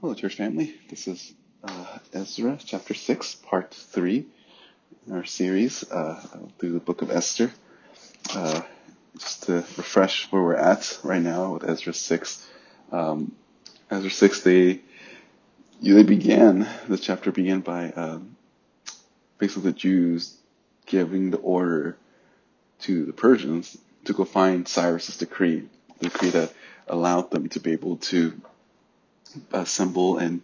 Hello, church family. This is uh, Ezra chapter 6, part 3 in our series uh, through the book of Esther. Uh, just to refresh where we're at right now with Ezra 6. Um, Ezra 6, they, they began, the chapter began by um, basically the Jews giving the order to the Persians to go find Cyrus's decree, the decree that allowed them to be able to assemble and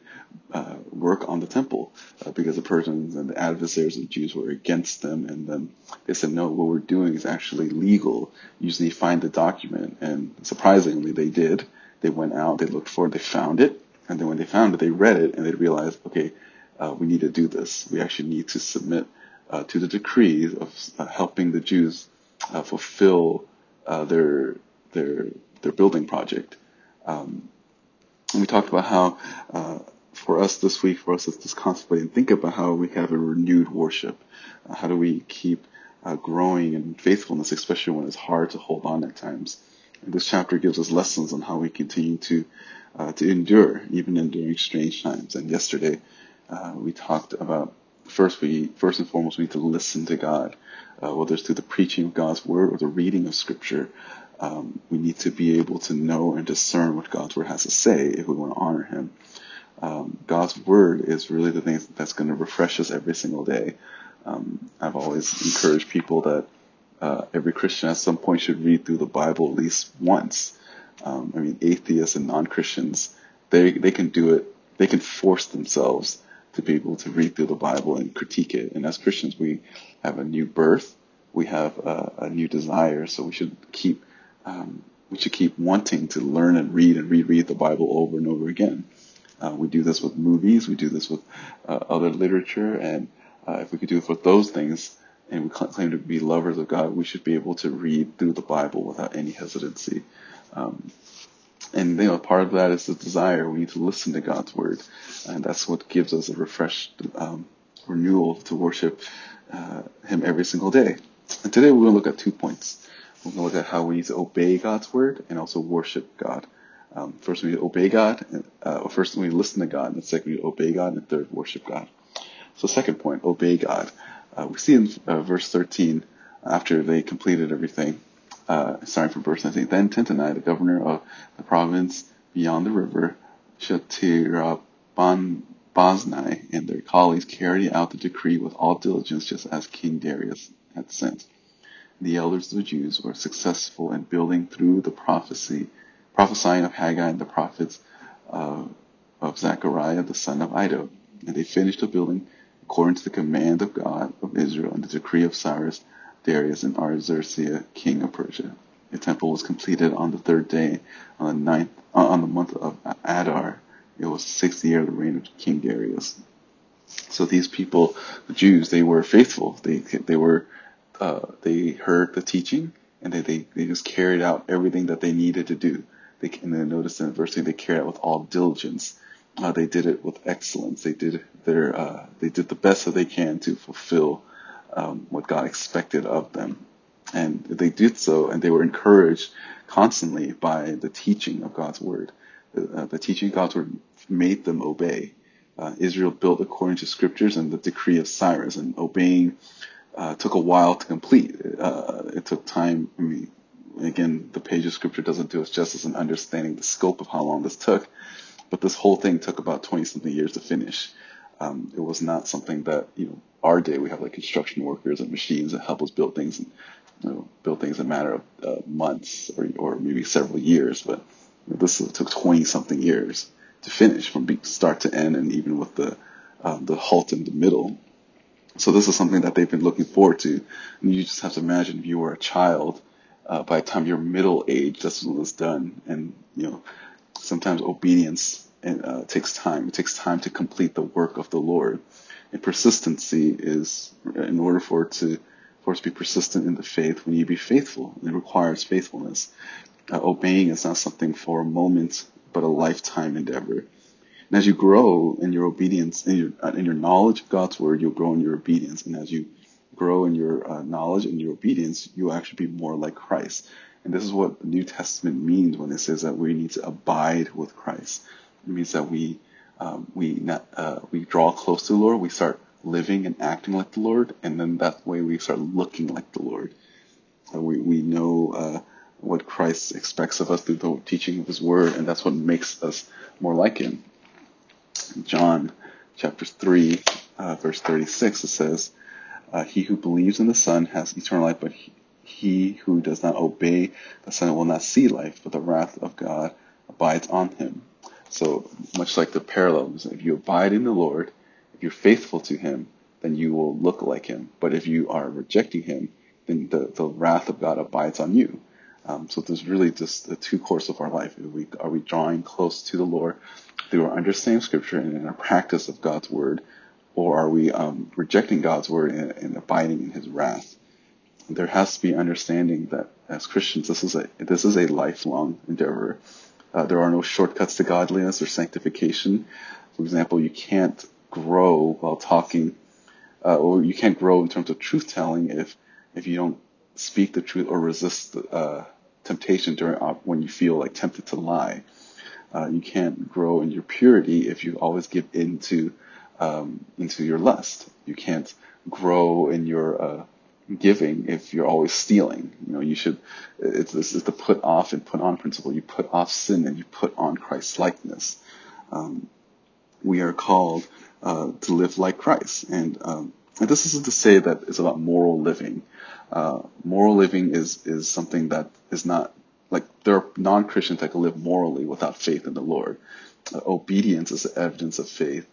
uh, work on the temple uh, because the Persians and the adversaries of the Jews were against them. And then they said, no, what we're doing is actually legal. Usually find the document. And surprisingly, they did. They went out, they looked for it, they found it. And then when they found it, they read it and they realized, okay, uh, we need to do this. We actually need to submit uh, to the decrees of uh, helping the Jews uh, fulfill their their their building project. Um, and we talked about how, uh, for us this week, for us to just contemplate and think about how we have a renewed worship. Uh, how do we keep uh, growing in faithfulness, especially when it's hard to hold on at times? And this chapter gives us lessons on how we continue to uh, to endure, even in during strange times. And yesterday, uh, we talked about first we first and foremost we need to listen to God, uh, whether it's through the preaching of God's word or the reading of Scripture um, we need to be able to know and discern what God's word has to say if we want to honor Him. Um, God's word is really the thing that's going to refresh us every single day. Um, I've always encouraged people that uh, every Christian at some point should read through the Bible at least once. Um, I mean, atheists and non-Christians, they they can do it. They can force themselves to be able to read through the Bible and critique it. And as Christians, we have a new birth. We have a, a new desire, so we should keep um, we should keep wanting to learn and read and reread the Bible over and over again. Uh, we do this with movies, we do this with uh, other literature, and uh, if we could do it with those things, and we claim to be lovers of God, we should be able to read through the Bible without any hesitancy. Um, and you know, part of that is the desire. We need to listen to God's word, and that's what gives us a refreshed um, renewal to worship uh, Him every single day. And today we're going to look at two points. We're going to look at how we need to obey God's word and also worship God. Um, first, we obey God. Uh, first, we listen to God, and second, we obey God, and third, worship God. So, second point, obey God. Uh, we see in uh, verse 13, after they completed everything, uh, starting from verse 19, then Tattenai, the governor of the province beyond the river, Shethar-bozenai, and their colleagues carried out the decree with all diligence, just as King Darius had sent the elders of the Jews were successful in building through the prophecy, prophesying of Haggai and the prophets of Zechariah the son of Iddo. And they finished the building according to the command of God of Israel and the decree of Cyrus, Darius, and Artaxerxes, king of Persia. The temple was completed on the third day, on the ninth, uh, on the month of Adar. It was the sixth year of the reign of King Darius. So these people, the Jews, they were faithful. They they were uh, they heard the teaching and they, they, they just carried out everything that they needed to do. They, and then notice in verse 2, they carried out with all diligence. Uh, they did it with excellence. They did their, uh, they did the best that they can to fulfill um, what God expected of them. And they did so, and they were encouraged constantly by the teaching of God's word. Uh, the teaching of God's word made them obey. Uh, Israel built according to scriptures and the decree of Cyrus, and obeying uh, took a while to complete. Uh, it took time. I mean, again, the page of scripture doesn't do us justice in understanding the scope of how long this took, but this whole thing took about 20 something years to finish. Um, it was not something that, you know, our day we have like construction workers and machines that help us build things and, you know, build things in a matter of uh, months or, or maybe several years, but you know, this took 20 something years to finish from start to end and even with the, um, the halt in the middle so this is something that they've been looking forward to. And you just have to imagine if you were a child, uh, by the time you're middle age, that's when it's done. And, you know, sometimes obedience uh, takes time. It takes time to complete the work of the Lord. And persistency is, in order for it to, for us to be persistent in the faith, need to be faithful. It requires faithfulness. Uh, obeying is not something for a moment, but a lifetime endeavor. And as you grow in your obedience, in your, uh, in your knowledge of God's word, you'll grow in your obedience. And as you grow in your uh, knowledge and your obedience, you'll actually be more like Christ. And this is what the New Testament means when it says that we need to abide with Christ. It means that we um, we not, uh, we draw close to the Lord, we start living and acting like the Lord, and then that way we start looking like the Lord. Uh, we we know uh, what Christ expects of us through the teaching of His Word, and that's what makes us more like Him. John chapter three, uh, verse thirty-six, it says, uh, "He who believes in the Son has eternal life, but he, he who does not obey the Son will not see life, but the wrath of God abides on him." So much like the parallels, if you abide in the Lord, if you're faithful to Him, then you will look like Him. But if you are rejecting Him, then the, the wrath of God abides on you. Um, so there's really just the two courses of our life. Are we, are we drawing close to the Lord through our understanding of Scripture and in our practice of God's Word, or are we um, rejecting God's Word and, and abiding in His wrath? There has to be understanding that as Christians, this is a this is a lifelong endeavor. Uh, there are no shortcuts to godliness or sanctification. For example, you can't grow while talking, uh, or you can't grow in terms of truth telling if if you don't speak the truth or resist uh, temptation during uh, when you feel like tempted to lie. Uh, you can't grow in your purity if you always give into um, into your lust. You can't grow in your uh, giving if you're always stealing. You know, you should. It's this is the put off and put on principle. You put off sin and you put on Christ's likeness. Um, we are called uh, to live like Christ, and, um, and this isn't to say that it's about moral living. Uh, moral living is is something that is not like there are non-Christians that can live morally without faith in the Lord. Uh, obedience is evidence of faith.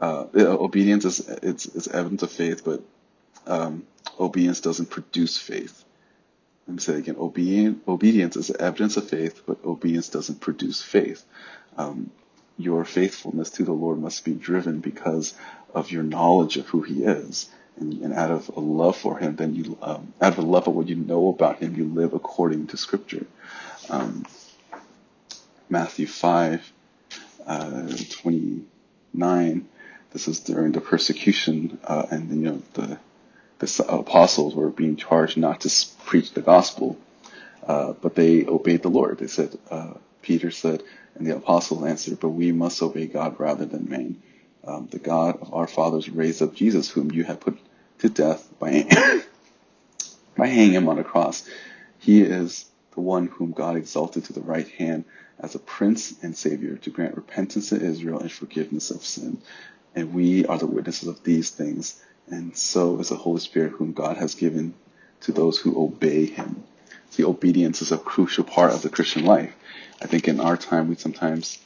Uh, obedience is it's, it's evidence of faith, but um, obedience doesn't produce faith. Let me say again. Obedience is evidence of faith, but obedience doesn't produce faith. Um, your faithfulness to the Lord must be driven because of your knowledge of who He is and, and out of a love for him, then you, um, out of a love of what you know about him, you live according to scripture. Um, Matthew 5, uh, 29, this is during the persecution, uh, and, you know, the, the apostles were being charged not to preach the gospel, uh, but they obeyed the Lord. They said, uh, Peter said, and the apostles answered, but we must obey God rather than man. Um, the God of our fathers raised up Jesus, whom you have put to death by, by hanging him on a cross. He is the one whom God exalted to the right hand as a prince and savior to grant repentance to Israel and forgiveness of sin. And we are the witnesses of these things. And so is the Holy Spirit whom God has given to those who obey him. The obedience is a crucial part of the Christian life. I think in our time, we sometimes,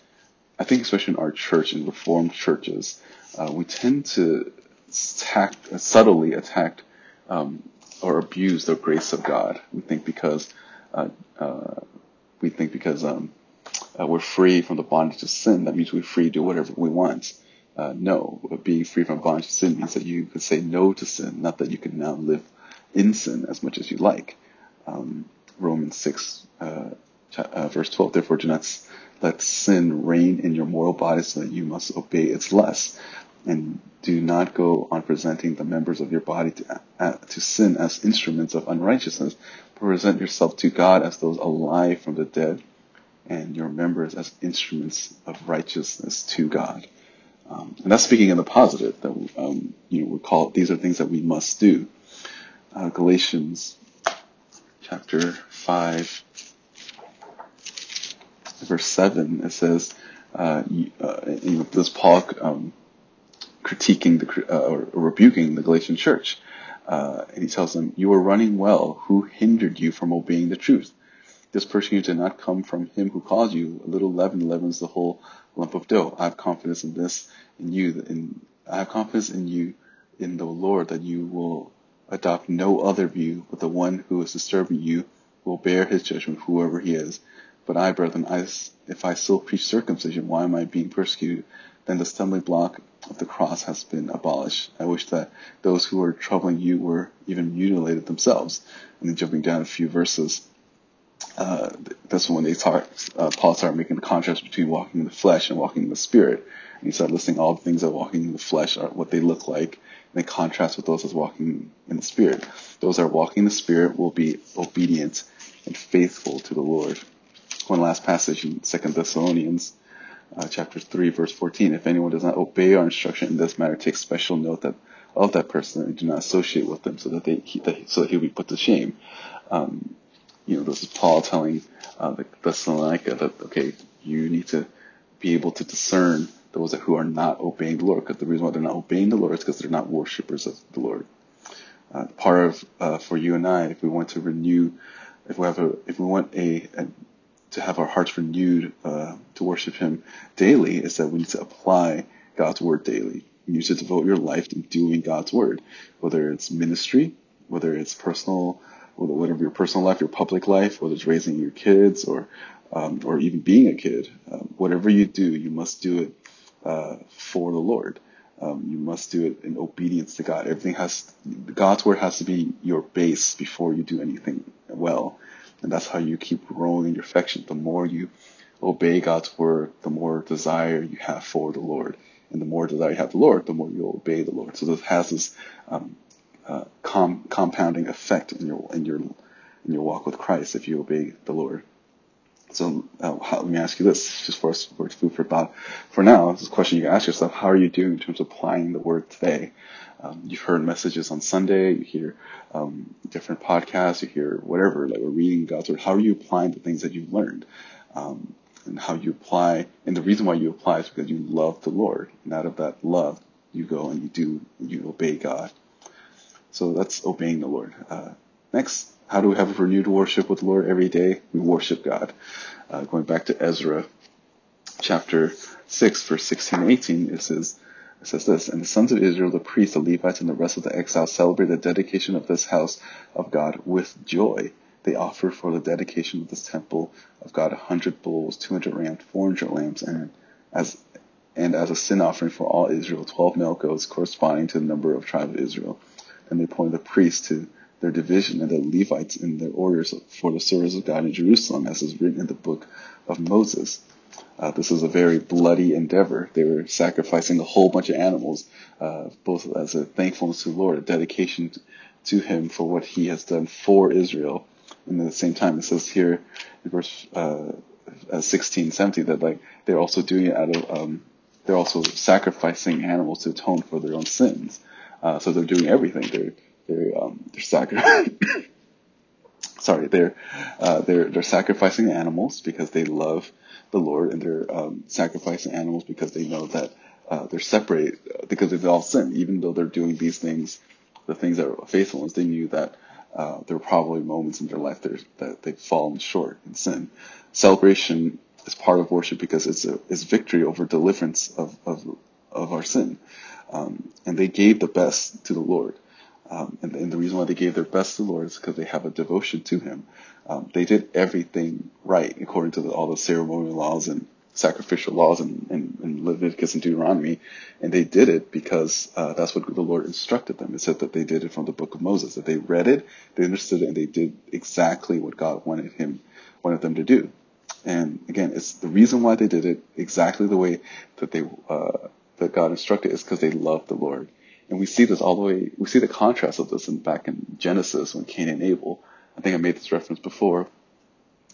I think especially in our church and Reformed churches, uh, we tend to attacked, subtly attack um, or abuse the grace of God. We think because uh, uh, we think because um, uh, we're free from the bondage of sin, that means we're free to do whatever we want. Uh, no, being free from bondage of sin means that you can say no to sin, not that you can now live in sin as much as you like. Um, Romans 6, uh, uh, verse 12, therefore do not let sin reign in your mortal body so that you must obey its lusts and do not go on presenting the members of your body to, uh, to sin as instruments of unrighteousness, but present yourself to God as those alive from the dead, and your members as instruments of righteousness to God. Um, and that's speaking in the positive. That um, you know, we call these are things that we must do. Uh, Galatians chapter five, verse seven. It says, uh, you, uh, you know, this Paul um, critiquing the uh, or rebuking the Galatian church. Uh, and he tells them, "You are running well. Who hindered you from obeying the truth? This persecution did not come from him who called you. A little leaven leavens the whole lump of dough. I have confidence in this, in you, in I have confidence in you, in the Lord, that you will adopt no other view, but the one who is disturbing you will bear his judgment, whoever he is. But I, brethren, if I still preach circumcision, why am I being persecuted? Then the stumbling block of the cross has been abolished. I wish that those who are troubling you were even mutilated themselves. And then jumping down a few verses, uh, that's when they start, uh, Paul started making the contrast between walking in the flesh and walking in the spirit. And he started listing all the things that walking in the flesh are, what they look like, and they contrast with those that's walking in the spirit. Those that are walking in the spirit will be obedient and faithful to the Lord. One last passage in Second Thessalonians uh, chapter 3, verse 14. If anyone does not obey our instruction in this matter, take special note that of that person and do not associate with them so that they so that he'll be put to shame. Um, you know, this is Paul telling uh, the Thessalonica that okay, you need to be able to discern those who are not obeying the Lord. Because the reason why they're not obeying the Lord is because they're not worshippers of the Lord. Uh, part of uh, for you and I, if we want to renew, if we have a, if we want a, a to have our hearts renewed uh, to worship Him daily, is that we need to apply God's word daily. You need to devote your life to doing God's word, whether it's ministry, whether it's personal, whatever your personal life, your public life, whether it's raising your kids or um, or even being a kid. Um, whatever you do, you must do it uh, for the Lord. Um, you must do it in obedience to God. Everything has God's word has to be your base before you do anything well, and that's how you keep growing in your affection. The more you obey God's word, the more desire you have for the Lord, and the more desire you have the Lord, the more you obey the Lord. So this has this um, uh, com- compounding effect in your in your in your walk with Christ if you obey the Lord. So uh, let me ask you this, just for us, for food for thought. For now, this question you can ask yourself: How are you doing in terms of applying the word today? Um, you've heard messages on Sunday, you hear um, different podcasts, you hear whatever, like we're reading God's word. How are you applying the things that you've learned? Um, and how you apply, and the reason why you apply is because you love the Lord, and out of that love, you go and you do, you obey God. So that's obeying the Lord. Uh, next, how do we have a renewed worship with the Lord every day? We worship God. Uh, going back to Ezra chapter 6, verse 16 and 18, it says, it says this, And the sons of Israel, the priests, the Levites, and the rest of the exiles celebrate the dedication of this house of God with joy. They offer for the dedication of this temple of God a hundred bulls, two hundred rams, four hundred lambs, and as and as a sin offering for all Israel, twelve male goats corresponding to the number of tribes of Israel and they appointed the priests to their division and the Levites in their orders for the service of God in Jerusalem, as is written in the book of Moses. Uh, this was a very bloody endeavor. They were sacrificing a whole bunch of animals, uh, both as a thankfulness to the Lord, a dedication to Him for what He has done for Israel. And at the same time, it says here in verse uh, 16, 17 that like they're also doing it out of um, they're also sacrificing animals to atone for their own sins. Uh, so they're doing everything. They're they're um, sacrificing. sorry, they're uh, they're they're sacrificing animals because they love the Lord, and they're um, sacrificing animals because they know that uh, they're separate uh, because they've all sinned. Even though they're doing these things, the things that are faithfulness, they knew that uh, there were probably moments in their life that they've fallen short in sin. Celebration is part of worship because it's a it's victory over deliverance of of of our sin. Um, and they gave the best to the Lord. Um, and, and, the reason why they gave their best to the Lord is because they have a devotion to Him. Um, they did everything right according to the, all the ceremonial laws and sacrificial laws in, in, in, Leviticus and Deuteronomy, and they did it because uh, that's what the Lord instructed them. It said that they did it from the book of Moses. That they read it, they understood it, and they did exactly what God wanted him wanted them to do. And again, it's the reason why they did it exactly the way that they uh, that God instructed is because they loved the Lord. And we see this all the way, we see the contrast of this in, back in Genesis when Cain and Abel, I think I made this reference before.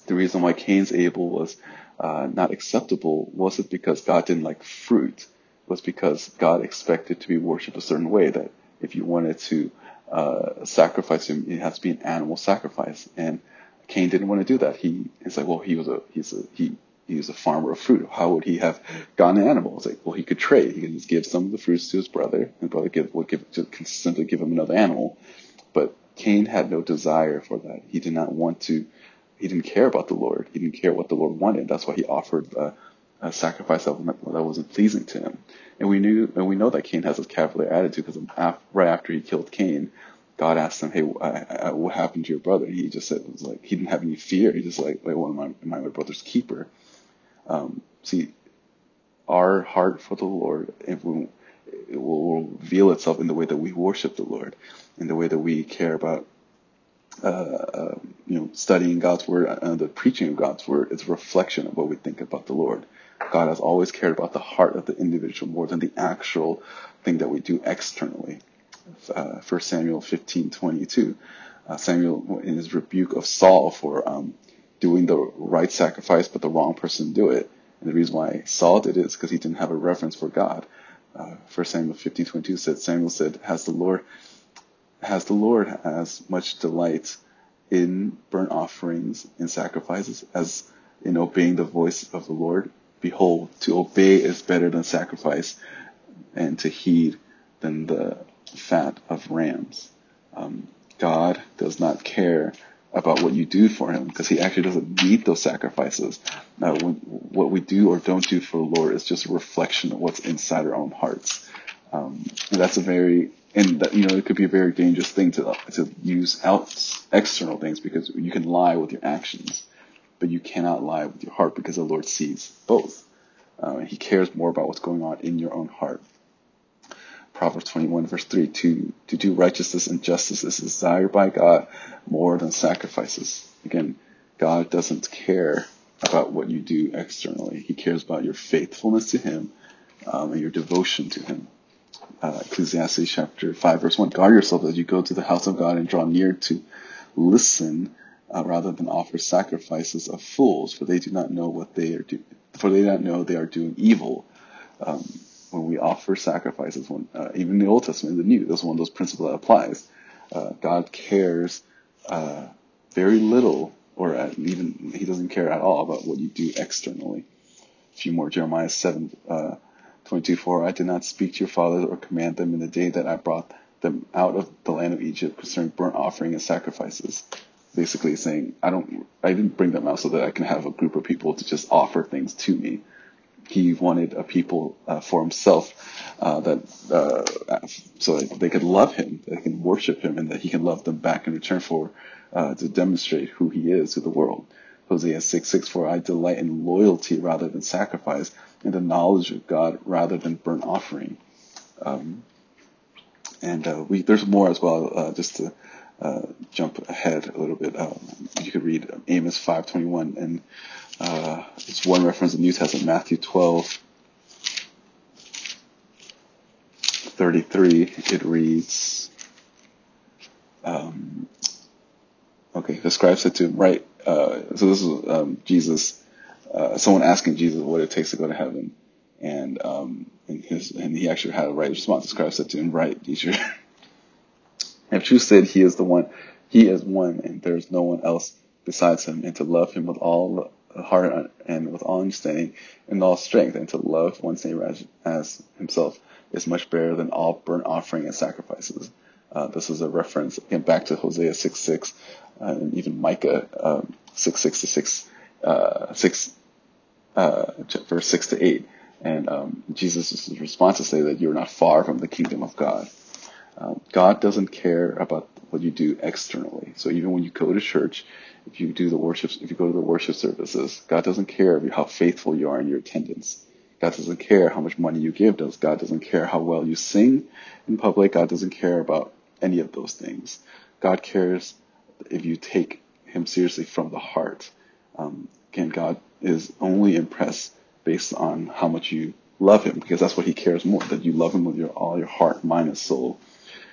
The reason why Cain's Abel was uh, not acceptable wasn't because God didn't like fruit, it was because God expected to be worshipped a certain way that if you wanted to uh, sacrifice him, it has to be an animal sacrifice. And Cain didn't want to do that. He, it's like, well, he was a, he's a, he he was a farmer of fruit. How would he have gotten animals? Like, well, he could trade. He could just give some of the fruits to his brother, and brother give, would give, simply give him another animal. But Cain had no desire for that. He did not want to. He didn't care about the Lord. He didn't care what the Lord wanted. That's why he offered a, a sacrifice that, that wasn't pleasing to him. And we knew, and we know that Cain has this cavalier attitude because right after he killed Cain, God asked him, "Hey, what happened to your brother?" And he just said, "It was like he didn't have any fear. He just like, like, well, am I, am I my brother's keeper?" Um, see, our heart for the Lord will, it will reveal itself in the way that we worship the Lord, in the way that we care about, uh, uh, you know, studying God's word and the preaching of God's word. It's a reflection of what we think about the Lord. God has always cared about the heart of the individual more than the actual thing that we do externally. Uh, 1 Samuel 15:22. Uh, Samuel, in his rebuke of Saul for um, doing the right sacrifice, but the wrong person do it. And the reason why Saul did it is because he didn't have a reverence for God. Uh, 1 Samuel 15:22 said Samuel said, "Has the Lord has the Lord as much delight in burnt offerings and sacrifices as in obeying the voice of the Lord? Behold, to obey is better than sacrifice, and to heed than the fat of rams." Um, God does not care about what you do for him because he actually doesn't need those sacrifices. When, what we do or don't do for the Lord is just a reflection of what's inside our own hearts. Um, that's a very, and that, you know, it could be a very dangerous thing to, to use out external things because you can lie with your actions, but you cannot lie with your heart because the Lord sees both. Uh, he cares more about what's going on in your own heart. Proverbs 21 verse 3, to, to do righteousness and justice is desired by God more than sacrifices. Again, God doesn't care about what you do externally. He cares about your faithfulness to Him um, and your devotion to Him. Uh, Ecclesiastes chapter 5 verse 1, guard yourself as you go to the house of God and draw near to listen uh, rather than offer sacrifices of fools, for they do not know what they are doing, for they do not know they are doing evil. Um, when we offer sacrifices, when, uh, even the Old Testament the New, that's one of those principles that applies. Uh, God cares uh, very little, or even He doesn't care at all about what you do externally. A few more, Jeremiah 7, uh, 22, For I did not speak to your fathers or command them in the day that I brought them out of the land of Egypt concerning burnt offering and sacrifices. Basically saying, I don't, I didn't bring them out so that I can have a group of people to just offer things to me he wanted a people uh, for himself uh, that uh, so that they could love him, they can worship him, and that he can love them back in return for uh, to demonstrate who he is to the world. Hosea 6 6 For I delight in loyalty rather than sacrifice, in the knowledge of God rather than burnt offering. Um, and uh, we there's more as well. Uh, just to jump ahead a little bit, um, you could read Amos 5:21 and uh, it's one reference in the New Testament, Matthew 12, 33. It reads, um, okay, the scribe said to him, right, uh, so this is um, Jesus, uh, someone asking Jesus what it takes to go to heaven. And, um, and, his, and he actually had a right response. The scribe said to him, right, teacher. if truth said he is the one, he is one, and there is no one else besides him, and to love him with all heart and with all understanding and all strength, and to love one's neighbor as, himself is much better than all burnt offering and sacrifices. Uh, this is a reference again back to Hosea 6 6 uh, and even Micah um, 6 6 to 6, uh, 6 uh, verse 6 to 8. And um, Jesus' response to say that you're not far from the kingdom of God. Um, God doesn't care about what you do externally. So even when you go to church, if you do the worship, if you go to the worship services, God doesn't care how faithful you are in your attendance. God doesn't care how much money you give. Does God doesn't care how well you sing in public. God doesn't care about any of those things. God cares if you take Him seriously from the heart. Um, again, God is only impressed based on how much you love Him, because that's what He cares more. That you love Him with your all your heart, mind, and soul.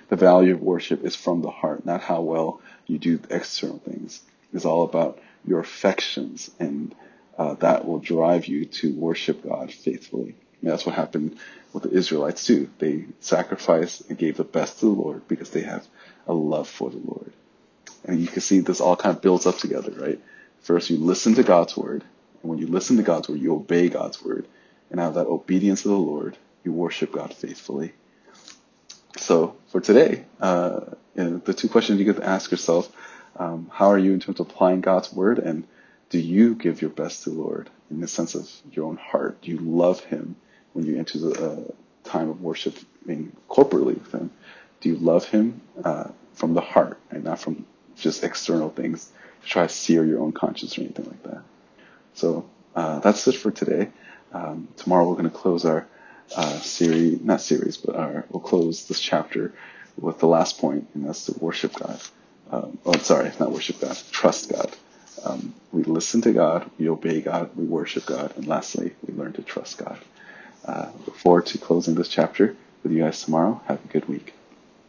The value of worship is from the heart, not how well you do external things It's all about your affections, and uh, that will drive you to worship God faithfully. And that's what happened with the Israelites too. They sacrificed and gave the best to the Lord because they have a love for the Lord. And you can see this all kind of builds up together, right? First, you listen to God's word, and when you listen to God's word, you obey God's word, and out of that obedience to the Lord, you worship God faithfully. So for today, uh, you know, the two questions you get to ask yourself um, how are you in terms of applying God's word? And do you give your best to the Lord in the sense of your own heart? Do you love Him when you enter the uh, time of worshiping corporately with Him? Do you love Him uh, from the heart and not from just external things to try to sear your own conscience or anything like that? So uh, that's it for today. Um, tomorrow we're going to close our uh, series, not series, but our, we'll close this chapter with the last point, and that's to worship God um, oh, sorry, not worship God, trust God. Um, we listen to God, we obey God, we worship God, and lastly, we learn to trust God. Uh, look forward to closing this chapter with you guys tomorrow. Have a good week.